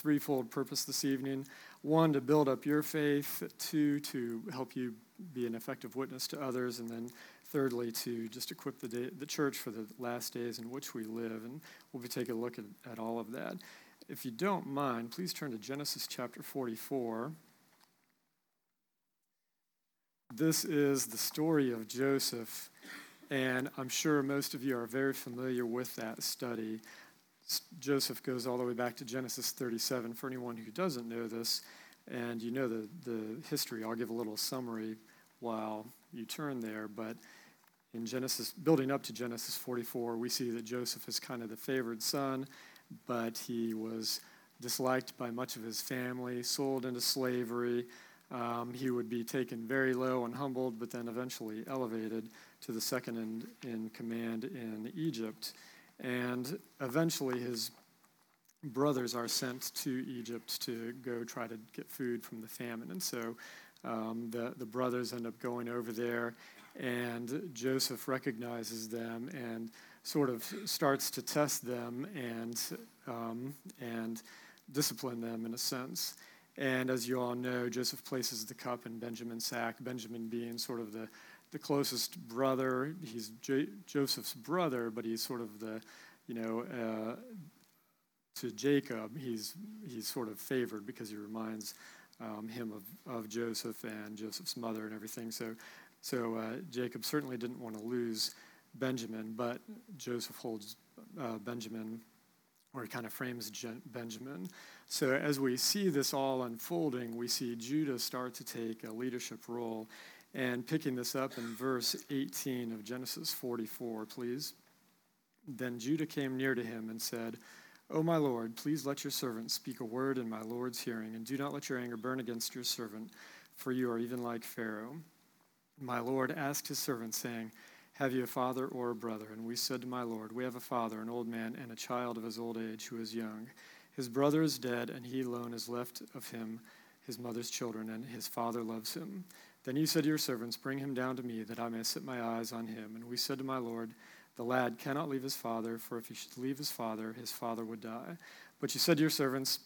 threefold purpose this evening one, to build up your faith, two, to help you be an effective witness to others, and then thirdly, to just equip the, day, the church for the last days in which we live. And we'll be taking a look at, at all of that. If you don't mind, please turn to Genesis chapter 44. This is the story of Joseph, and I'm sure most of you are very familiar with that study. Joseph goes all the way back to Genesis 37 for anyone who doesn't know this, and you know the, the history. I'll give a little summary while you turn there, but in Genesis, building up to Genesis 44, we see that Joseph is kind of the favored son, but he was disliked by much of his family, sold into slavery. Um, he would be taken very low and humbled, but then eventually elevated to the second in, in command in Egypt. And eventually, his brothers are sent to Egypt to go try to get food from the famine. And so um, the, the brothers end up going over there, and Joseph recognizes them and sort of starts to test them and, um, and discipline them in a sense. And as you all know, Joseph places the cup in Benjamin's sack, Benjamin being sort of the, the closest brother. He's J- Joseph's brother, but he's sort of the, you know, uh, to Jacob, he's, he's sort of favored because he reminds um, him of, of Joseph and Joseph's mother and everything. So, so uh, Jacob certainly didn't want to lose Benjamin, but Joseph holds uh, Benjamin, or he kind of frames Benjamin. So as we see this all unfolding, we see Judah start to take a leadership role. And picking this up in verse 18 of Genesis 44, please. Then Judah came near to him and said, O my Lord, please let your servant speak a word in my Lord's hearing, and do not let your anger burn against your servant, for you are even like Pharaoh. My Lord asked his servant, saying, Have you a father or a brother? And we said to my Lord, We have a father, an old man, and a child of his old age who is young. His brother is dead, and he alone is left of him, his mother's children, and his father loves him. Then you said to your servants, Bring him down to me, that I may set my eyes on him. And we said to my Lord, the lad cannot leave his father, for if he should leave his father, his father would die. But you said to your servants,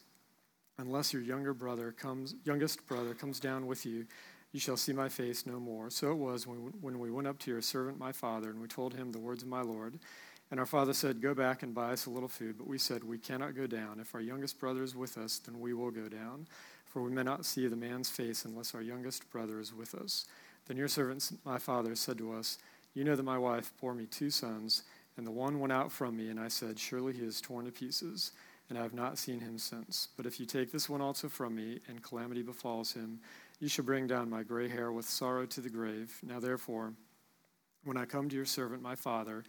Unless your younger brother comes, youngest brother comes down with you, you shall see my face no more. So it was when, we went up to your servant my father, and we told him the words of my Lord. And our father said, Go back and buy us a little food. But we said, We cannot go down. If our youngest brother is with us, then we will go down. For we may not see the man's face unless our youngest brother is with us. Then your servant my father said to us, you know that my wife bore me two sons, and the one went out from me, and I said, Surely he is torn to pieces, and I have not seen him since. But if you take this one also from me, and calamity befalls him, you shall bring down my gray hair with sorrow to the grave. Now therefore, when I come to your servant my father,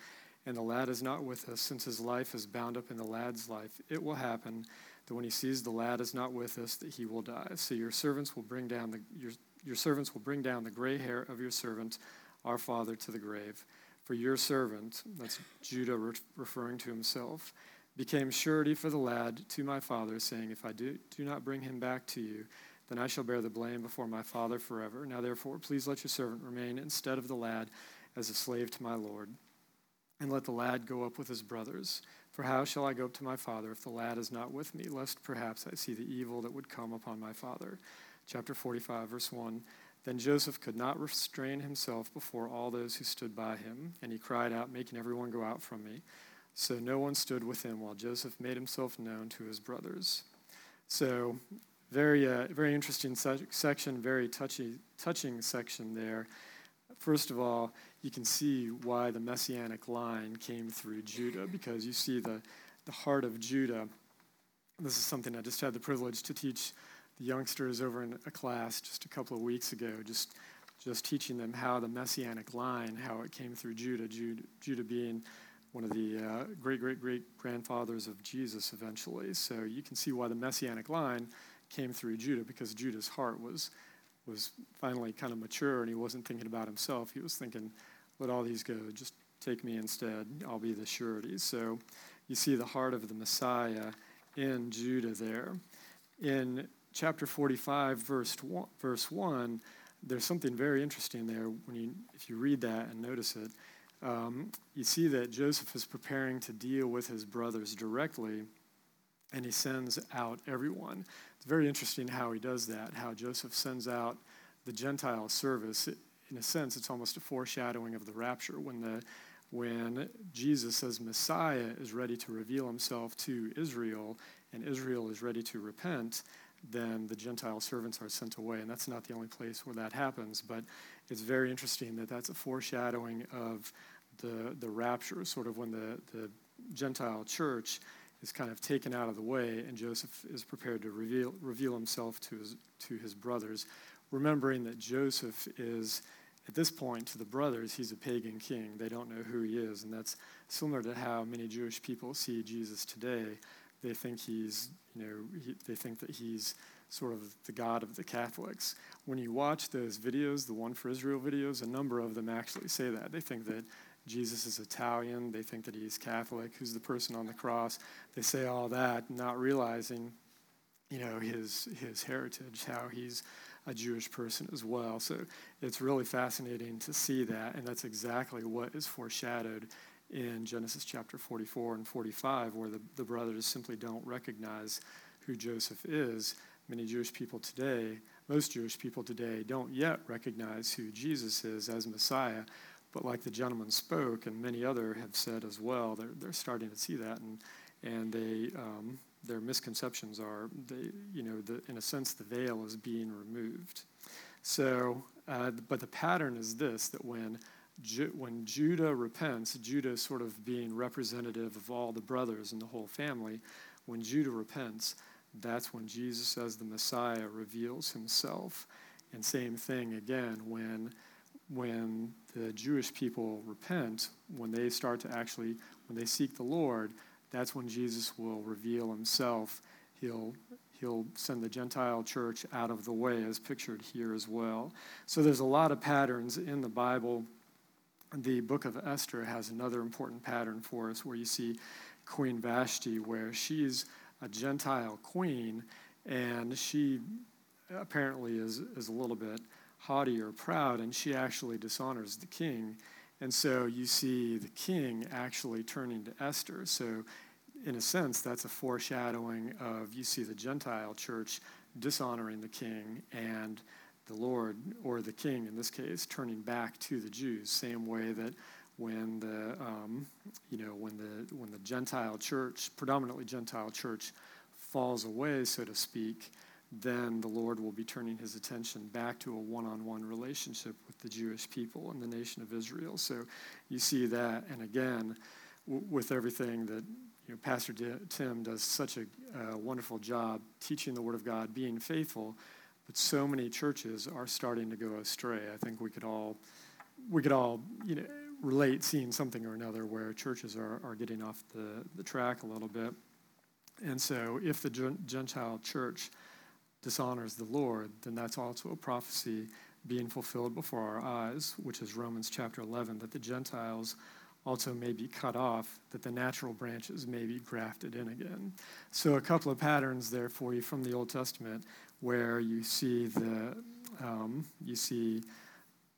and the lad is not with us, since his life is bound up in the lad's life, it will happen that when he sees the lad is not with us, that he will die. So your servants will bring down the your, your servants will bring down the gray hair of your servant our father to the grave. For your servant, that's Judah re- referring to himself, became surety for the lad to my father, saying, If I do, do not bring him back to you, then I shall bear the blame before my father forever. Now therefore, please let your servant remain instead of the lad as a slave to my Lord. And let the lad go up with his brothers. For how shall I go up to my father if the lad is not with me, lest perhaps I see the evil that would come upon my father? Chapter 45, verse 1. Then Joseph could not restrain himself before all those who stood by him, and he cried out, making everyone go out from me. So no one stood with him while Joseph made himself known to his brothers. So, very, uh, very interesting se- section, very touchy, touching section there. First of all, you can see why the messianic line came through Judah, because you see the, the heart of Judah. This is something I just had the privilege to teach the youngsters over in a class just a couple of weeks ago, just just teaching them how the messianic line, how it came through Judah, Judah, Judah being one of the uh, great great great grandfathers of Jesus eventually. So you can see why the messianic line came through Judah because Judah's heart was was finally kind of mature and he wasn't thinking about himself. He was thinking, let all these go, just take me instead. I'll be the surety. So you see the heart of the Messiah in Judah there. In chapter 45, verse 1, verse 1 there's something very interesting there when you, if you read that and notice it. Um, you see that Joseph is preparing to deal with his brothers directly, and he sends out everyone. It's very interesting how he does that, how Joseph sends out the Gentile service. In a sense, it's almost a foreshadowing of the rapture when the when Jesus as Messiah is ready to reveal himself to Israel and Israel is ready to repent, then the Gentile servants are sent away. And that's not the only place where that happens, but it's very interesting that that's a foreshadowing of the, the rapture, sort of when the, the Gentile church is kind of taken out of the way, and Joseph is prepared to reveal, reveal himself to his, to his brothers, remembering that Joseph is, at this point, to the brothers, he's a pagan king. They don't know who he is, and that's similar to how many Jewish people see Jesus today. They think he's, you know, he, they think that he's sort of the God of the Catholics. When you watch those videos, the One for Israel videos, a number of them actually say that. They think that Jesus is Italian. They think that he's Catholic. Who's the person on the cross? They say all that, not realizing, you know, his his heritage, how he's a Jewish person as well. So it's really fascinating to see that, and that's exactly what is foreshadowed in Genesis chapter 44 and 45, where the, the brothers simply don't recognize who Joseph is. Many Jewish people today, most Jewish people today, don't yet recognize who Jesus is as Messiah but like the gentleman spoke, and many other have said as well, they're, they're starting to see that, and, and they, um, their misconceptions are, they, you know, the, in a sense, the veil is being removed. So, uh, but the pattern is this that when, Ju- when Judah repents, Judah sort of being representative of all the brothers and the whole family, when Judah repents, that's when Jesus, as the Messiah, reveals himself. And same thing again when when the Jewish people repent, when they start to actually, when they seek the Lord, that's when Jesus will reveal himself. He'll, he'll send the Gentile church out of the way, as pictured here as well. So there's a lot of patterns in the Bible. The book of Esther has another important pattern for us where you see Queen Vashti, where she's a Gentile queen, and she apparently is, is a little bit haughty or proud, and she actually dishonors the king. And so you see the king actually turning to Esther. So, in a sense, that's a foreshadowing of you see the Gentile church dishonoring the king and the Lord, or the king in this case, turning back to the Jews. Same way that when the um, you know when the when the Gentile church, predominantly Gentile church, falls away, so to speak, then the Lord will be turning his attention back to a one on one relationship with the Jewish people and the nation of Israel. So you see that, and again, w- with everything that you know, Pastor D- Tim does such a uh, wonderful job teaching the Word of God, being faithful, but so many churches are starting to go astray. I think we could all, we could all, you know, relate seeing something or another where churches are, are getting off the, the track a little bit. And so, if the Gentile church dishonors the Lord, then that's also a prophecy being fulfilled before our eyes, which is Romans chapter 11, that the Gentiles also may be cut off, that the natural branches may be grafted in again. So, a couple of patterns there for you from the Old Testament where you see the um, you see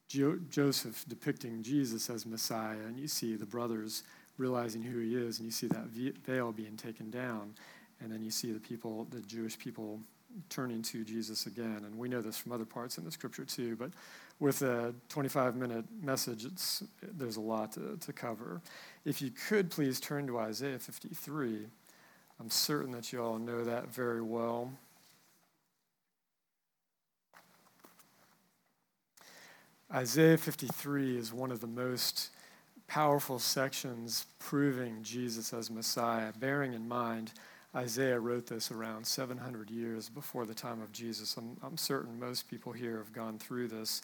jo- Joseph depicting Jesus as Messiah, and you see the brothers realizing who he is, and you see that veil being taken down, and then you see the people, the Jewish people, turning to Jesus again. And we know this from other parts in the scripture too, but with a 25 minute message, there's a lot to, to cover. If you could please turn to Isaiah 53, I'm certain that you all know that very well. Isaiah 53 is one of the most powerful sections proving Jesus as Messiah, bearing in mind Isaiah wrote this around 700 years before the time of Jesus. I'm, I'm certain most people here have gone through this.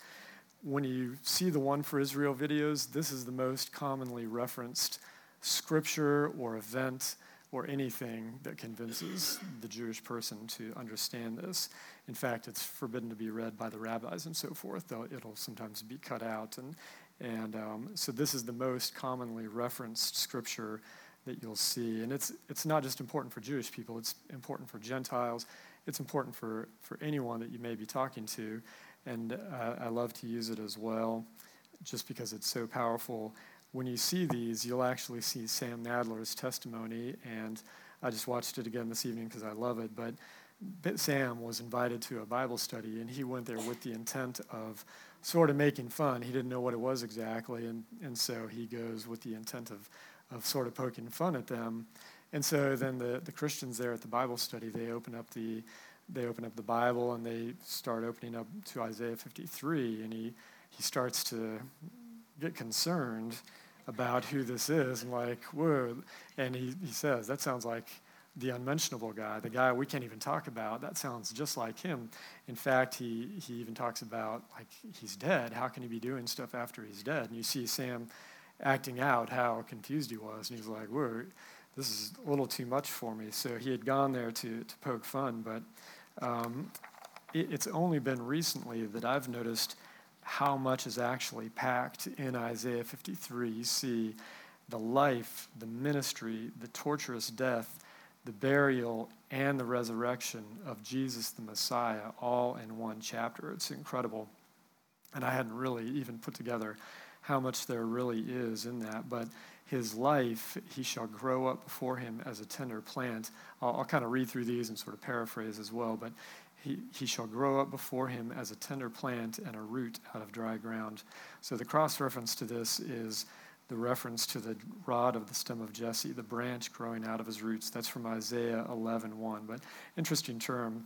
When you see the One for Israel videos, this is the most commonly referenced scripture or event or anything that convinces the Jewish person to understand this. In fact, it's forbidden to be read by the rabbis and so forth, though it'll sometimes be cut out. And, and um, so, this is the most commonly referenced scripture that you'll see. And it's, it's not just important for Jewish people, it's important for Gentiles, it's important for, for anyone that you may be talking to. And uh, I love to use it as well, just because it's so powerful. When you see these, you'll actually see Sam Nadler's testimony, and I just watched it again this evening because I love it. But Sam was invited to a Bible study, and he went there with the intent of sort of making fun. He didn't know what it was exactly, and, and so he goes with the intent of, of sort of poking fun at them. And so then the, the Christians there at the Bible study, they open up the they open up the Bible and they start opening up to Isaiah 53, and he, he starts to get concerned about who this is and like, whoa. And he, he says, that sounds like the unmentionable guy, the guy we can't even talk about. That sounds just like him. In fact, he, he even talks about, like, he's dead. How can he be doing stuff after he's dead? And you see Sam acting out how confused he was. And he's like, whoa, this is a little too much for me. So he had gone there to, to poke fun. But um, it, it's only been recently that I've noticed how much is actually packed in Isaiah 53. You see the life, the ministry, the torturous death the burial, and the resurrection of Jesus the Messiah all in one chapter. It's incredible. And I hadn't really even put together how much there really is in that. But his life, he shall grow up before him as a tender plant. I'll, I'll kind of read through these and sort of paraphrase as well. But he, he shall grow up before him as a tender plant and a root out of dry ground. So the cross reference to this is the reference to the rod of the stem of Jesse, the branch growing out of his roots. That's from Isaiah 11:1. 1. But interesting term.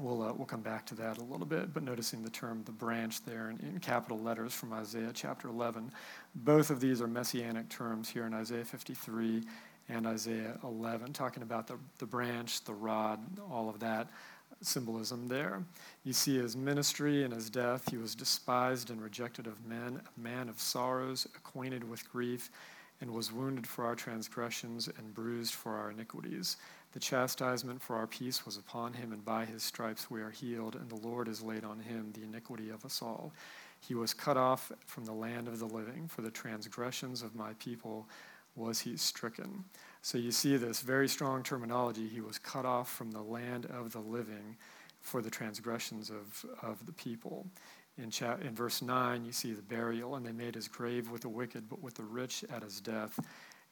We'll, uh, we'll come back to that a little bit, but noticing the term the branch there in, in capital letters from Isaiah chapter 11. Both of these are messianic terms here in Isaiah 53 and Isaiah 11, talking about the, the branch, the rod, all of that symbolism there. You see his ministry and his death. He was despised and rejected of men, a man of sorrows, acquainted with grief, and was wounded for our transgressions and bruised for our iniquities. The chastisement for our peace was upon him, and by his stripes we are healed, and the Lord has laid on him the iniquity of us all. He was cut off from the land of the living. For the transgressions of my people was he stricken. So you see this very strong terminology. He was cut off from the land of the living for the transgressions of, of the people. In, cha- in verse 9, you see the burial, and they made his grave with the wicked, but with the rich at his death.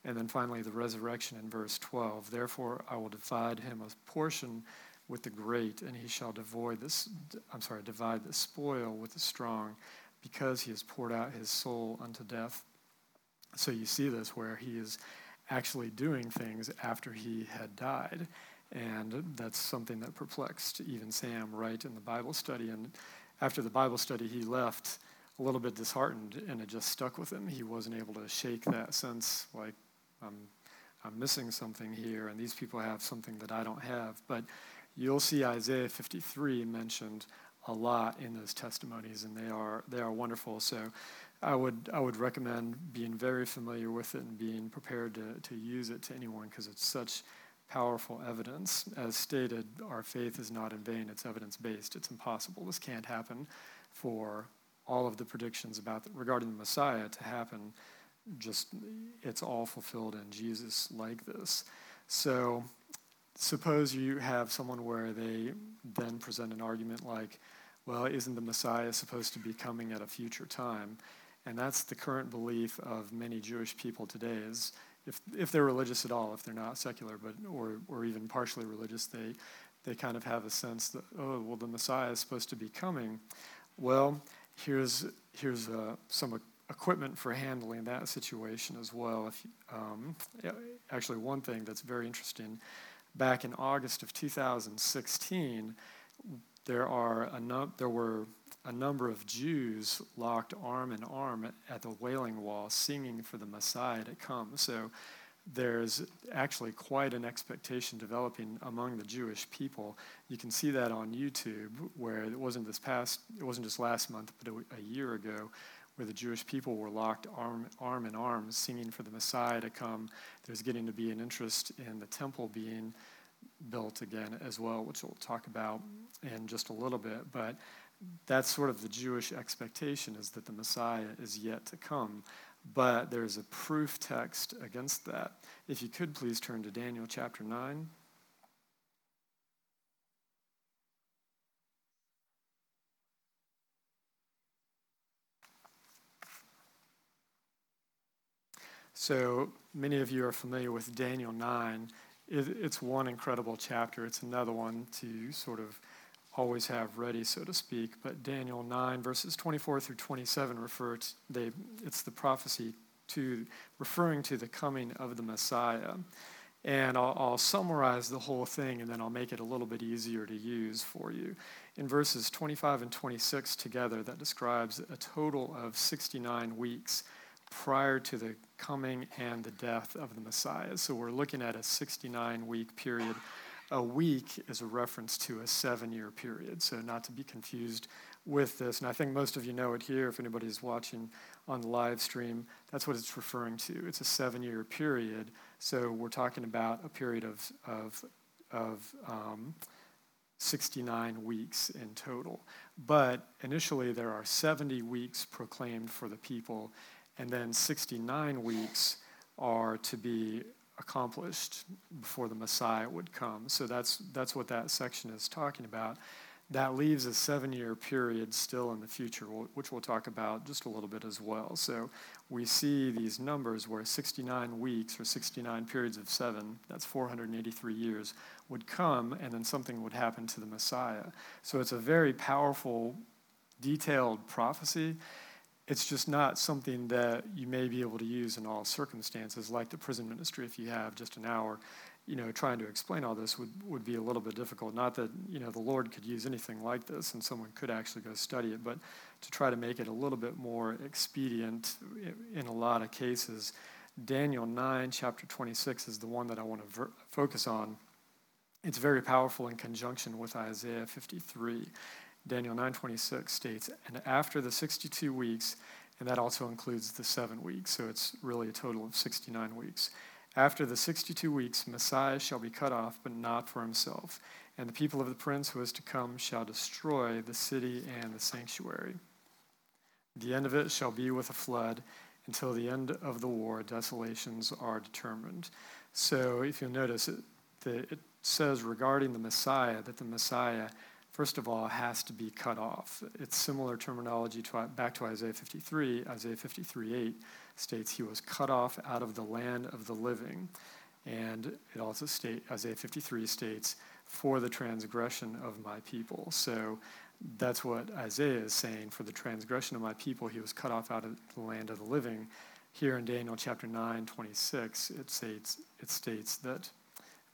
And then finally, the resurrection in verse 12. Therefore, I will divide him a portion with the great, and he shall divide this, I'm sorry, divide the spoil with the strong, because he has poured out his soul unto death. So you see this where he is actually doing things after he had died. And that's something that perplexed even Sam right in the Bible study. And after the Bible study, he left a little bit disheartened, and it just stuck with him. He wasn't able to shake that sense like, I'm, I'm missing something here, and these people have something that I don't have. But you'll see Isaiah 53 mentioned a lot in those testimonies, and they are, they are wonderful. So I would, I would recommend being very familiar with it and being prepared to, to use it to anyone because it's such powerful evidence. As stated, our faith is not in vain, it's evidence based. It's impossible. This can't happen for all of the predictions about the, regarding the Messiah to happen. Just it's all fulfilled in Jesus like this. So suppose you have someone where they then present an argument like, well, isn't the Messiah supposed to be coming at a future time? And that's the current belief of many Jewish people today is if, if they're religious at all, if they're not secular, but or, or even partially religious, they, they kind of have a sense that, oh, well, the Messiah is supposed to be coming. Well, here's, here's uh, some equipment for handling that situation as well. If, um, actually, one thing that's very interesting back in August of 2016, there, are a num- there were a number of Jews locked arm in arm at the Wailing Wall singing for the Messiah to come. So there's actually quite an expectation developing among the Jewish people. You can see that on YouTube, where it wasn't this past, it wasn't just last month, but a, a year ago, where the Jewish people were locked arm, arm in arm singing for the Messiah to come. There's getting to be an interest in the temple being built again as well, which we'll talk about in just a little bit. But that's sort of the Jewish expectation is that the Messiah is yet to come. But there's a proof text against that. If you could please turn to Daniel chapter 9. So many of you are familiar with Daniel 9 it, it's one incredible chapter. It's another one to sort of always have ready, so to speak. But Daniel 9, verses 24 through 27 refer to, they, it's the prophecy to referring to the coming of the Messiah. And I'll, I'll, summarize the whole thing and then I'll make it a little bit easier to use for you. In verses 25 and 26 together, that describes a total of 69 weeks prior to the coming and the death of the Messiah. So we're looking at a 69 week period. A week is a reference to a seven year period, so not to be confused with this. And I think most of you know it here, if anybody's watching on the live stream, that's what it's referring to. It's a seven year period, so we're talking about a period of, of, of um, 69 weeks in total. But initially, there are 70 weeks proclaimed for the people and then 69 weeks are to be accomplished before the Messiah would come. So that's, that's what that section is talking about. That leaves a seven year period still in the future, which we'll talk about just a little bit as well. So we see these numbers where 69 weeks or 69 periods of seven, that's 483 years, would come and then something would happen to the Messiah. So it's a very powerful, detailed prophecy it's just not something that you may be able to use in all circumstances, like the prison ministry, if you have just an hour. You know, trying to explain all this would, would be a little bit difficult. Not that, you know, the Lord could use anything like this and someone could actually go study it, but to try to make it a little bit more expedient in a lot of cases. Daniel 9, chapter 26, is the one that I want to ver- focus on. It's very powerful in conjunction with Isaiah 53. Daniel 9:26 states, "And after the 62 weeks, and that also includes the 7 weeks, so it's really a total of 69 weeks. After the 62 weeks, Messiah shall be cut off, but not for himself, and the people of the prince who is to come shall destroy the city and the sanctuary. The end of it shall be with a flood." Until the end of the war, desolations are determined. So, if you'll notice, it, the, it says regarding the Messiah that the Messiah first of all, has to be cut off. It's similar terminology to, back to Isaiah 53. Isaiah 53 8 states, He was cut off out of the land of the living. And it also states, Isaiah 53 states, for the transgression of my people. So that's what Isaiah is saying. For the transgression of my people, he was cut off out of the land of the living. Here in Daniel chapter 9, 26, it states, it states that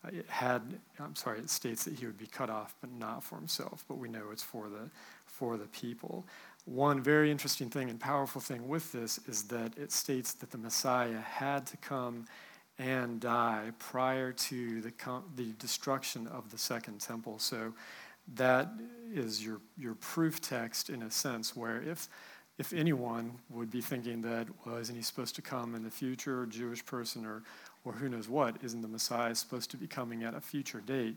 it had, I'm sorry, it states that he would be cut off, but not for himself. But we know it's for the, for the people. One very interesting thing and powerful thing with this is that it states that the Messiah had to come and die prior to the, the destruction of the second temple. So that is your, your proof text in a sense, where if, if anyone would be thinking that, well, isn't he supposed to come in the future, a Jewish person or, or who knows what, isn't the Messiah supposed to be coming at a future date?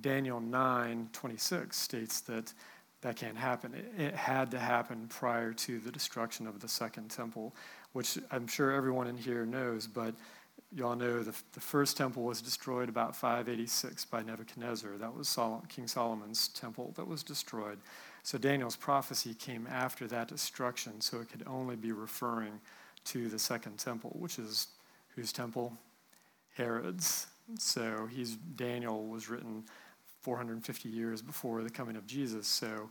Daniel 9 26 states that that can't happen. It, it, had to happen prior to the destruction of the second temple, which I'm sure everyone in here knows, but y'all know the, the first temple was destroyed about 586 by Nebuchadnezzar. That was Sol- King Solomon's temple that was destroyed. So Daniel's prophecy came after that destruction, so it could only be referring to the second temple, which is whose temple? Herod's. So he's Daniel was written 450 years before the coming of Jesus. So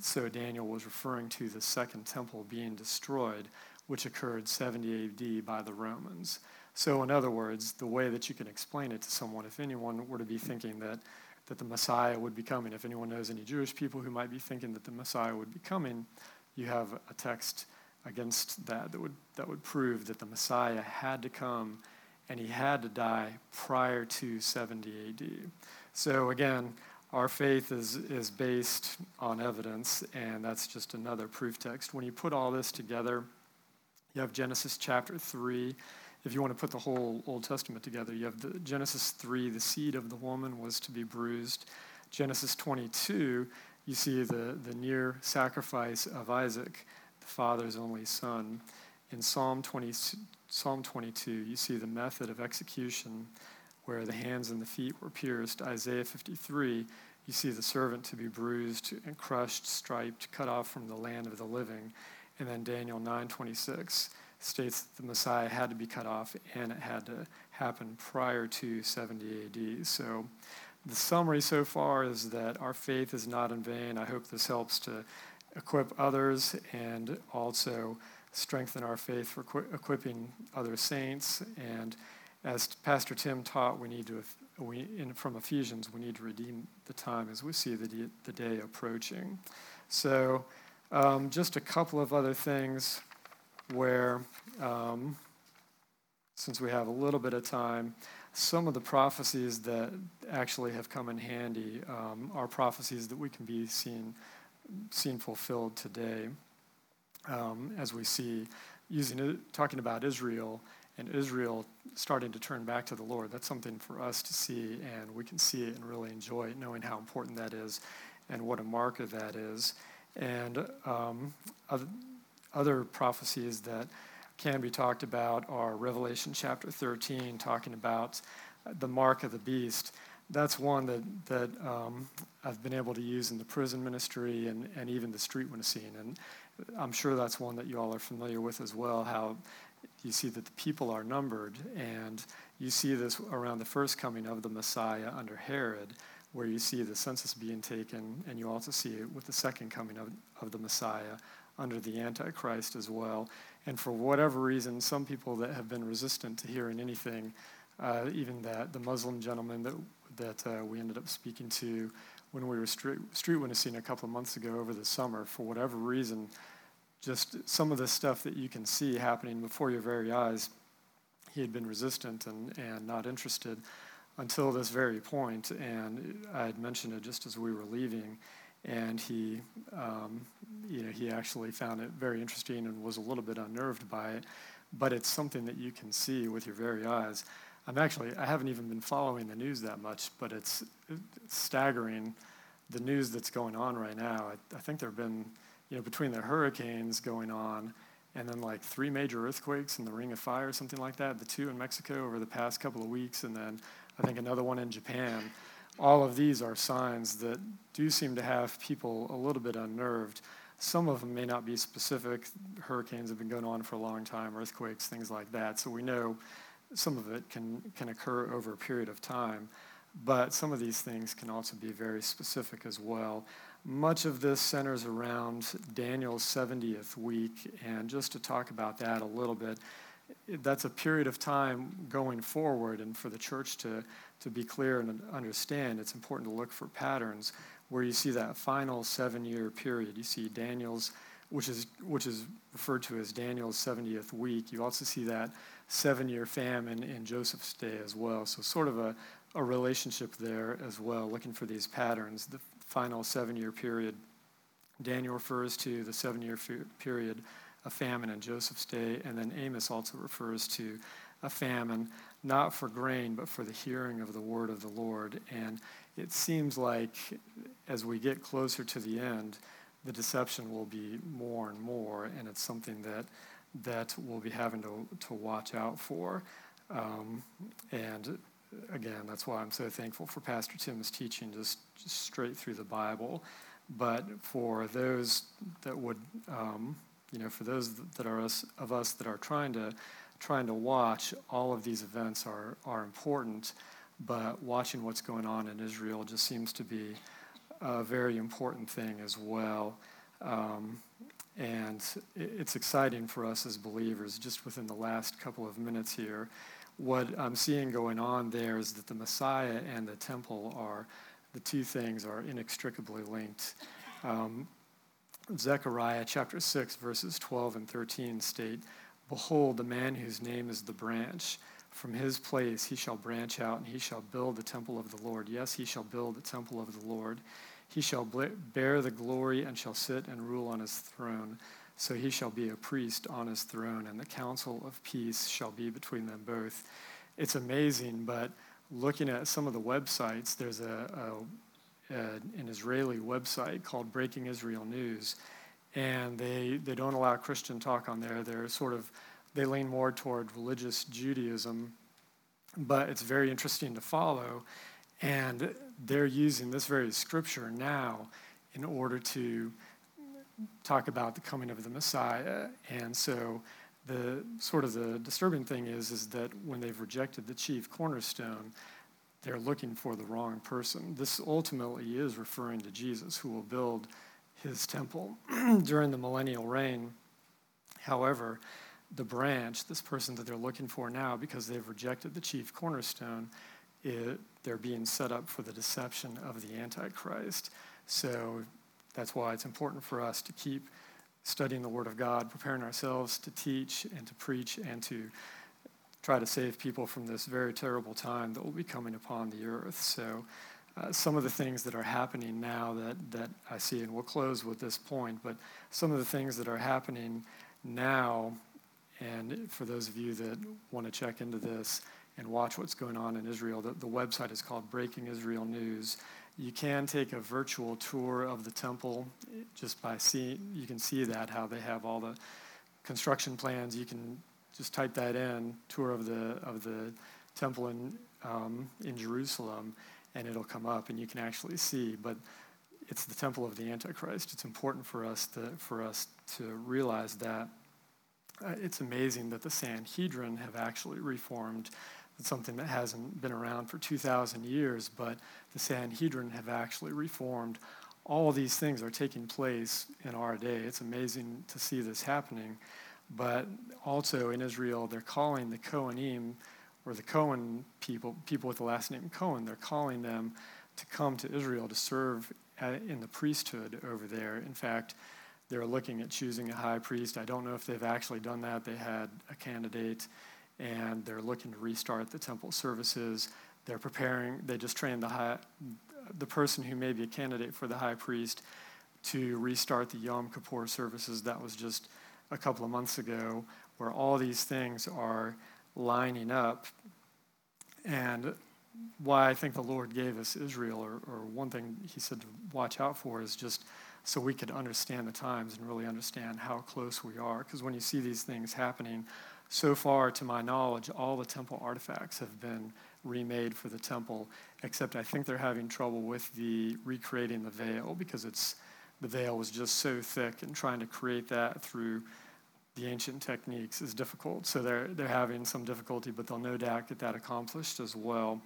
so Daniel was referring to the second temple being destroyed, which occurred 70 AD by the Romans. So in other words, the way that you can explain it to someone, if anyone were to be thinking that that the Messiah would be coming, if anyone knows any Jewish people who might be thinking that the Messiah would be coming, you have a text against that that would that would prove that the Messiah had to come and he had to die prior to 70 AD. So again, our faith is, is based on evidence, and that's just another proof text. When you put all this together, you have Genesis chapter 3. If you want to put the whole Old Testament together, you have the Genesis 3, the seed of the woman was to be bruised. Genesis 22, you see the, the near sacrifice of Isaac, the father's only son. In Psalm 20, Psalm 22, you see the method of execution where the hands and the feet were pierced. Isaiah 53, you see the servant to be bruised and crushed, striped, cut off from the land of the living. And then Daniel 9:26 states that the Messiah had to be cut off and it had to happen prior to 70 AD. So the summary so far is that our faith is not in vain. I hope this helps to equip others and also strengthen our faith for equipping other saints. And as Pastor Tim taught, we need to, we, in, from Ephesians, we need to redeem the time as we see the, the day approaching. So, um, just a couple of other things where, um, since we have a little bit of time, some of the prophecies that actually have come in handy um, are prophecies that we can be seen, seen fulfilled today um, as we see using talking about Israel and Israel starting to turn back to the Lord. That's something for us to see, and we can see it and really enjoy it, knowing how important that is and what a mark of that is. And um, other, other prophecies that can be talked about are Revelation chapter 13, talking about the mark of the beast. That's one that, that um, I've been able to use in the prison ministry and, and even the street witnessing. And I'm sure that's one that you all are familiar with as well, how you see that the people are numbered. And you see this around the first coming of the Messiah under Herod, where you see the census being taken, and you also see it with the second coming of, of the Messiah under the Antichrist as well. And for whatever reason, some people that have been resistant to hearing anything, uh, even that the Muslim gentleman that, that uh, we ended up speaking to when we were street, street witnessing a couple of months ago over the summer, for whatever reason, just some of the stuff that you can see happening before your very eyes, he had been resistant and, and not interested until this very point. And I had mentioned it just as we were leaving, and he, um, you know, he actually found it very interesting and was a little bit unnerved by it. But it's something that you can see with your very eyes. I'm actually, I haven't even been following the news that much, but it's, it's staggering the news that's going on right now. I, I think there have been you know, between the hurricanes going on and then like three major earthquakes in the Ring of Fire, something like that, the two in Mexico over the past couple of weeks, and then I think another one in Japan. All of these are signs that do seem to have people a little bit unnerved. Some of them may not be specific. Hurricanes have been going on for a long time, earthquakes, things like that. So we know some of it can, can occur over a period of time. But some of these things can also be very specific as well. Much of this centers around Daniel's 70th week, and just to talk about that a little bit, that's a period of time going forward, and for the church to, to be clear and understand, it's important to look for patterns where you see that final seven year period. You see Daniel's, which is, which is referred to as Daniel's 70th week. You also see that seven year famine in Joseph's day as well. So, sort of a, a relationship there as well, looking for these patterns. The final seven year period. Daniel refers to the seven year period of famine in Joseph's day, and then Amos also refers to a famine, not for grain, but for the hearing of the word of the Lord. And it seems like as we get closer to the end, the deception will be more and more, and it's something that that we'll be having to, to watch out for. Um, and again, that's why I'm so thankful for Pastor Tim's teaching, just, just straight through the Bible. But for those that would, um, you know, for those that are us, of us that are trying to trying to watch, all of these events are are important. But watching what's going on in Israel just seems to be a very important thing as well. Um, and it's exciting for us as believers, just within the last couple of minutes here what I'm seeing going on there is that the Messiah and the temple are, the two things are inextricably linked. Um, Zechariah chapter 6, verses 12 and 13 state, Behold, the man whose name is the branch. From his place he shall branch out, and he shall build the temple of the Lord. Yes, he shall build the temple of the Lord. He shall bear the glory and shall sit and rule on his throne. So he shall be a priest on his throne, and the counsel of peace shall be between them both. It's amazing, but looking at some of the websites, there's a, a, a an Israeli website called Breaking Israel News, and they, they don't allow Christian talk on there. They're sort of, they lean more toward religious Judaism, but it's very interesting to follow. And they're using this very scripture now in order to talk about the coming of the Messiah. And so the sort of the disturbing thing is is that when they've rejected the chief cornerstone, they're looking for the wrong person. This ultimately is referring to Jesus, who will build his temple during the millennial reign. However, the branch, this person that they're looking for now, because they've rejected the chief cornerstone, it, they're being set up for the deception of the Antichrist. So that's why it's important for us to keep studying the Word of God, preparing ourselves to teach and to preach and to try to save people from this very terrible time that will be coming upon the earth. So, uh, some of the things that are happening now that, that I see, and we'll close with this point, but some of the things that are happening now, and for those of you that want to check into this and watch what's going on in Israel, the, the website is called Breaking Israel News. You can take a virtual tour of the temple just by seeing, you can see that, how they have all the construction plans. You can just type that in, tour of the, of the temple in, um, in Jerusalem, and it'll come up and you can actually see. But it's the temple of the Antichrist. It's important for us to, for us to realize that. Uh, it's amazing that the Sanhedrin have actually reformed it's something that hasn't been around for 2,000 years, but the Sanhedrin have actually reformed. All these things are taking place in our day. It's amazing to see this happening. But also in Israel, they're calling the Kohanim, or the Cohen people, people with the last name Cohen, they're calling them to come to Israel to serve in the priesthood over there. In fact, they're looking at choosing a high priest. I don't know if they've actually done that. They had a candidate and they're looking to restart the temple services. They're preparing, they just trained the, high, the person who may be a candidate for the high priest to restart the Yom Kippur services. That was just a couple of months ago, where all these things are lining up. And why I think the Lord gave us Israel, or, or one thing He said to watch out for, is just so we could understand the times and really understand how close we are. Because when you see these things happening, so far, to my knowledge, all the temple artifacts have been remade for the temple, except I think they're having trouble with the recreating the veil because it's the veil was just so thick, and trying to create that through the ancient techniques is difficult. So they're they're having some difficulty, but they'll no doubt get that accomplished as well.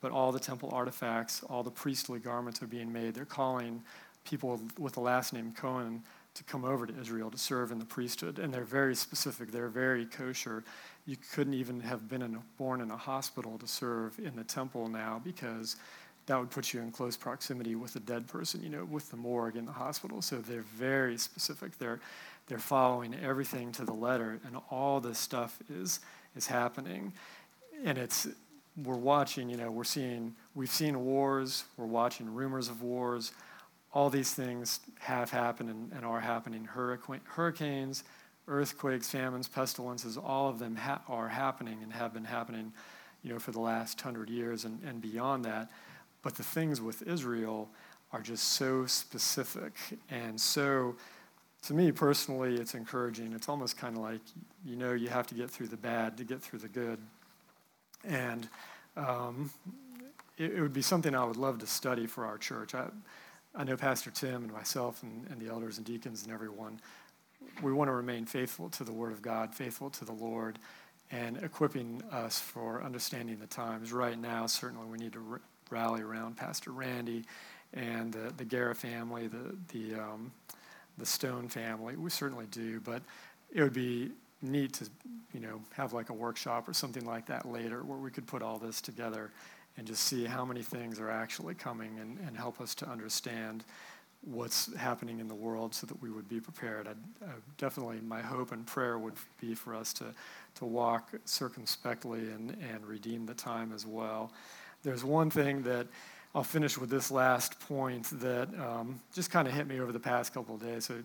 But all the temple artifacts, all the priestly garments are being made. They're calling people with the last name Cohen to come over to Israel to serve in the priesthood. And they're very specific, they're very kosher. You couldn't even have been in a, born in a hospital to serve in the temple now because that would put you in close proximity with a dead person, you know, with the morgue in the hospital. So they're very specific. They're, they're following everything to the letter, and all this stuff is, is happening. And it's, we're watching, you know, we're seeing, we've seen wars, we're watching rumors of wars all these things have happened and, and are happening hurricanes, earthquakes, famines, pestilences, all of them ha- are happening and have been happening you know, for the last hundred years and, and beyond that. But the things with Israel are just so specific and so, to me personally, it's encouraging. It's almost kind of like, you know, you have to get through the bad to get through the good. And um, it, it, would be something I would love to study for our church. I, I know Pastor Tim and myself and, and the elders and deacons and everyone, we want to remain faithful to the Word of God, faithful to the Lord, and equipping us for understanding the times. Right now, certainly we need to r- rally around Pastor Randy and the, the Guerra family, the, the, um, the Stone family. We certainly do, but it would be neat to, you know, have like a workshop or something like that later where we could put all this together and just see how many things are actually coming and, and help us to understand what's happening in the world so that we would be prepared. I'd, uh, definitely, my hope and prayer would be for us to, to walk circumspectly and, and redeem the time as well. There's one thing that I'll finish with this last point that um, just kind of hit me over the past couple of days. So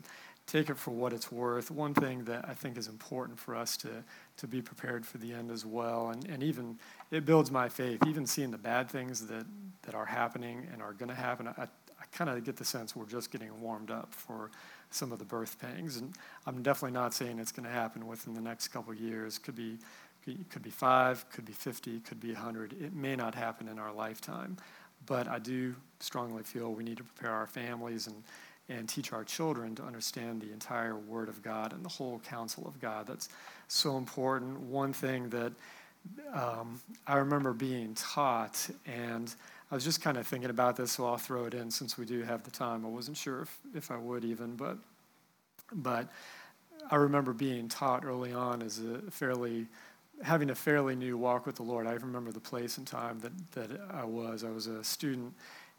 take it for what it's worth. One thing that I think is important for us to, to be prepared for the end as well, and, and even it builds my faith, even seeing the bad things that, that are happening and are going to happen. I, I kind of get the sense we're just getting warmed up for some of the birth pangs. And I'm definitely not saying it's going to happen within the next couple years. Could be, could be five, could be 50, could be 100. It may not happen in our lifetime. but I do strongly feel we need to prepare our families and, and teach our children to understand the entire Word of God and the whole counsel of God. That's so important. One thing that um, I remember being taught, and I was just kind of thinking about this, so I'll throw it in since we do have the time. I wasn't sure if, if I would even, but but I remember being taught early on as a fairly having a fairly new walk with the Lord. I remember the place and time that that I was. I was a student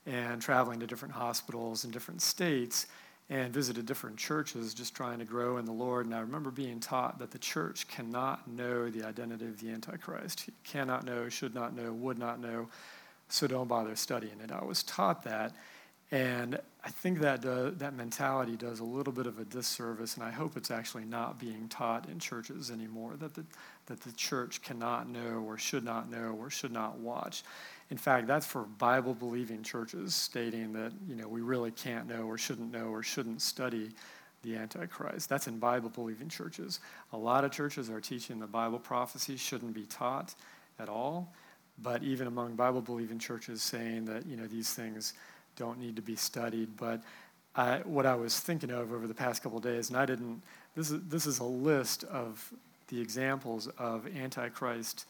and traveling to different hospitals in different states and visited different churches just trying to grow in the Lord. And I remember being taught that the church cannot know the identity of the Antichrist. He cannot know, should not know, would not know, so don't bother studying it. I was taught that. And I think that that mentality does a little bit of a disservice, and I hope it's actually not being taught in churches anymore that the, that the church cannot know or should not know or should not watch. In fact, that's for Bible believing churches stating that you know we really can't know or shouldn't know or shouldn't study the Antichrist. That's in Bible believing churches. A lot of churches are teaching the Bible prophecy shouldn't be taught at all, but even among Bible believing churches saying that you know these things don't need to be studied. But I, what I was thinking of over the past couple days, and I didn't. This is this is a list of the examples of Antichrist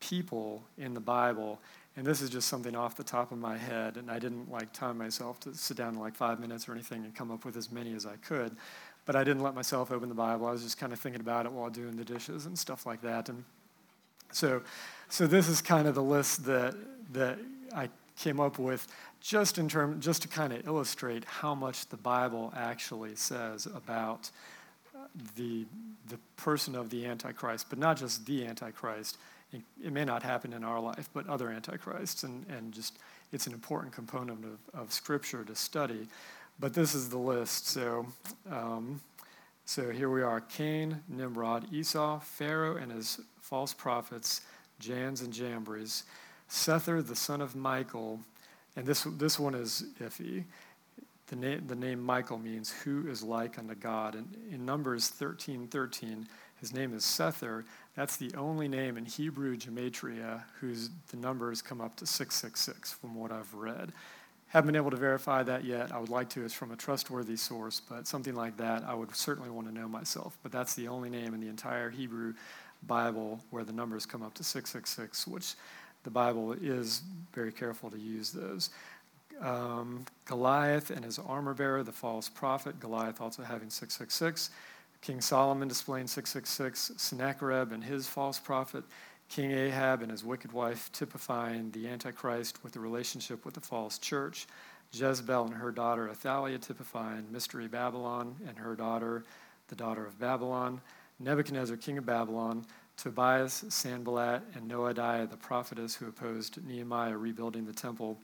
people in the Bible and this is just something off the top of my head, and I didn't like time myself to sit down in like five minutes or anything and come up with as many as I could. But I didn't let myself open the Bible. I was just kind of thinking about it while doing the dishes and stuff like that. And so, so this is kind of the list that that I came up with just in term, just to kind of illustrate how much the Bible actually says about uh, the the person of the Antichrist, but not just the Antichrist it may not happen in our life, but other antichrists, and, and just it's an important component of, of Scripture to study. But this is the list. So, um, so here we are: Cain, Nimrod, Esau, Pharaoh, and his false prophets, Jannes and Jambres, Sethur, the son of Michael, and this this one is iffy. The name the name Michael means who is like unto God, and in Numbers thirteen thirteen, his name is Sethur. That's the only name in Hebrew gematria whose the numbers come up to 666 from what I've read. Haven't been able to verify that yet. I would like to. It's from a trustworthy source, but something like that I would certainly want to know myself. But that's the only name in the entire Hebrew Bible where the numbers come up to 666, which the Bible is very careful to use those. Um, Goliath and his armor bearer, the false prophet, Goliath also having 666. King Solomon displaying 666, Sennacherib and his false prophet, King Ahab and his wicked wife typifying the Antichrist with the relationship with the false church, Jezebel and her daughter Athaliah typifying Mystery Babylon and her daughter, the daughter of Babylon, Nebuchadnezzar, king of Babylon, Tobias, Sanballat, and Noadiah, the prophetess who opposed Nehemiah rebuilding the temple,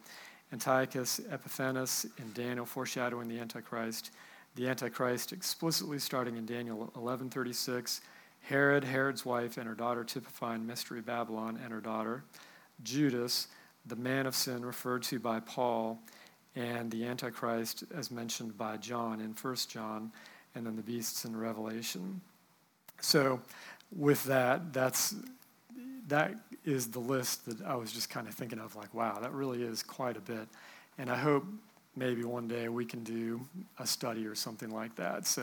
Antiochus Epiphanes, and Daniel foreshadowing the Antichrist, the Antichrist explicitly starting in Daniel 11:36, Herod, Herod's wife, and her daughter typifying mystery Babylon and her daughter, Judas, the man of sin referred to by Paul, and the Antichrist as mentioned by John in 1 John, and then the beasts in Revelation. So, with that, that's that is the list that I was just kind of thinking of, like, wow, that really is quite a bit. And I hope maybe one day we can do a study or something like that. So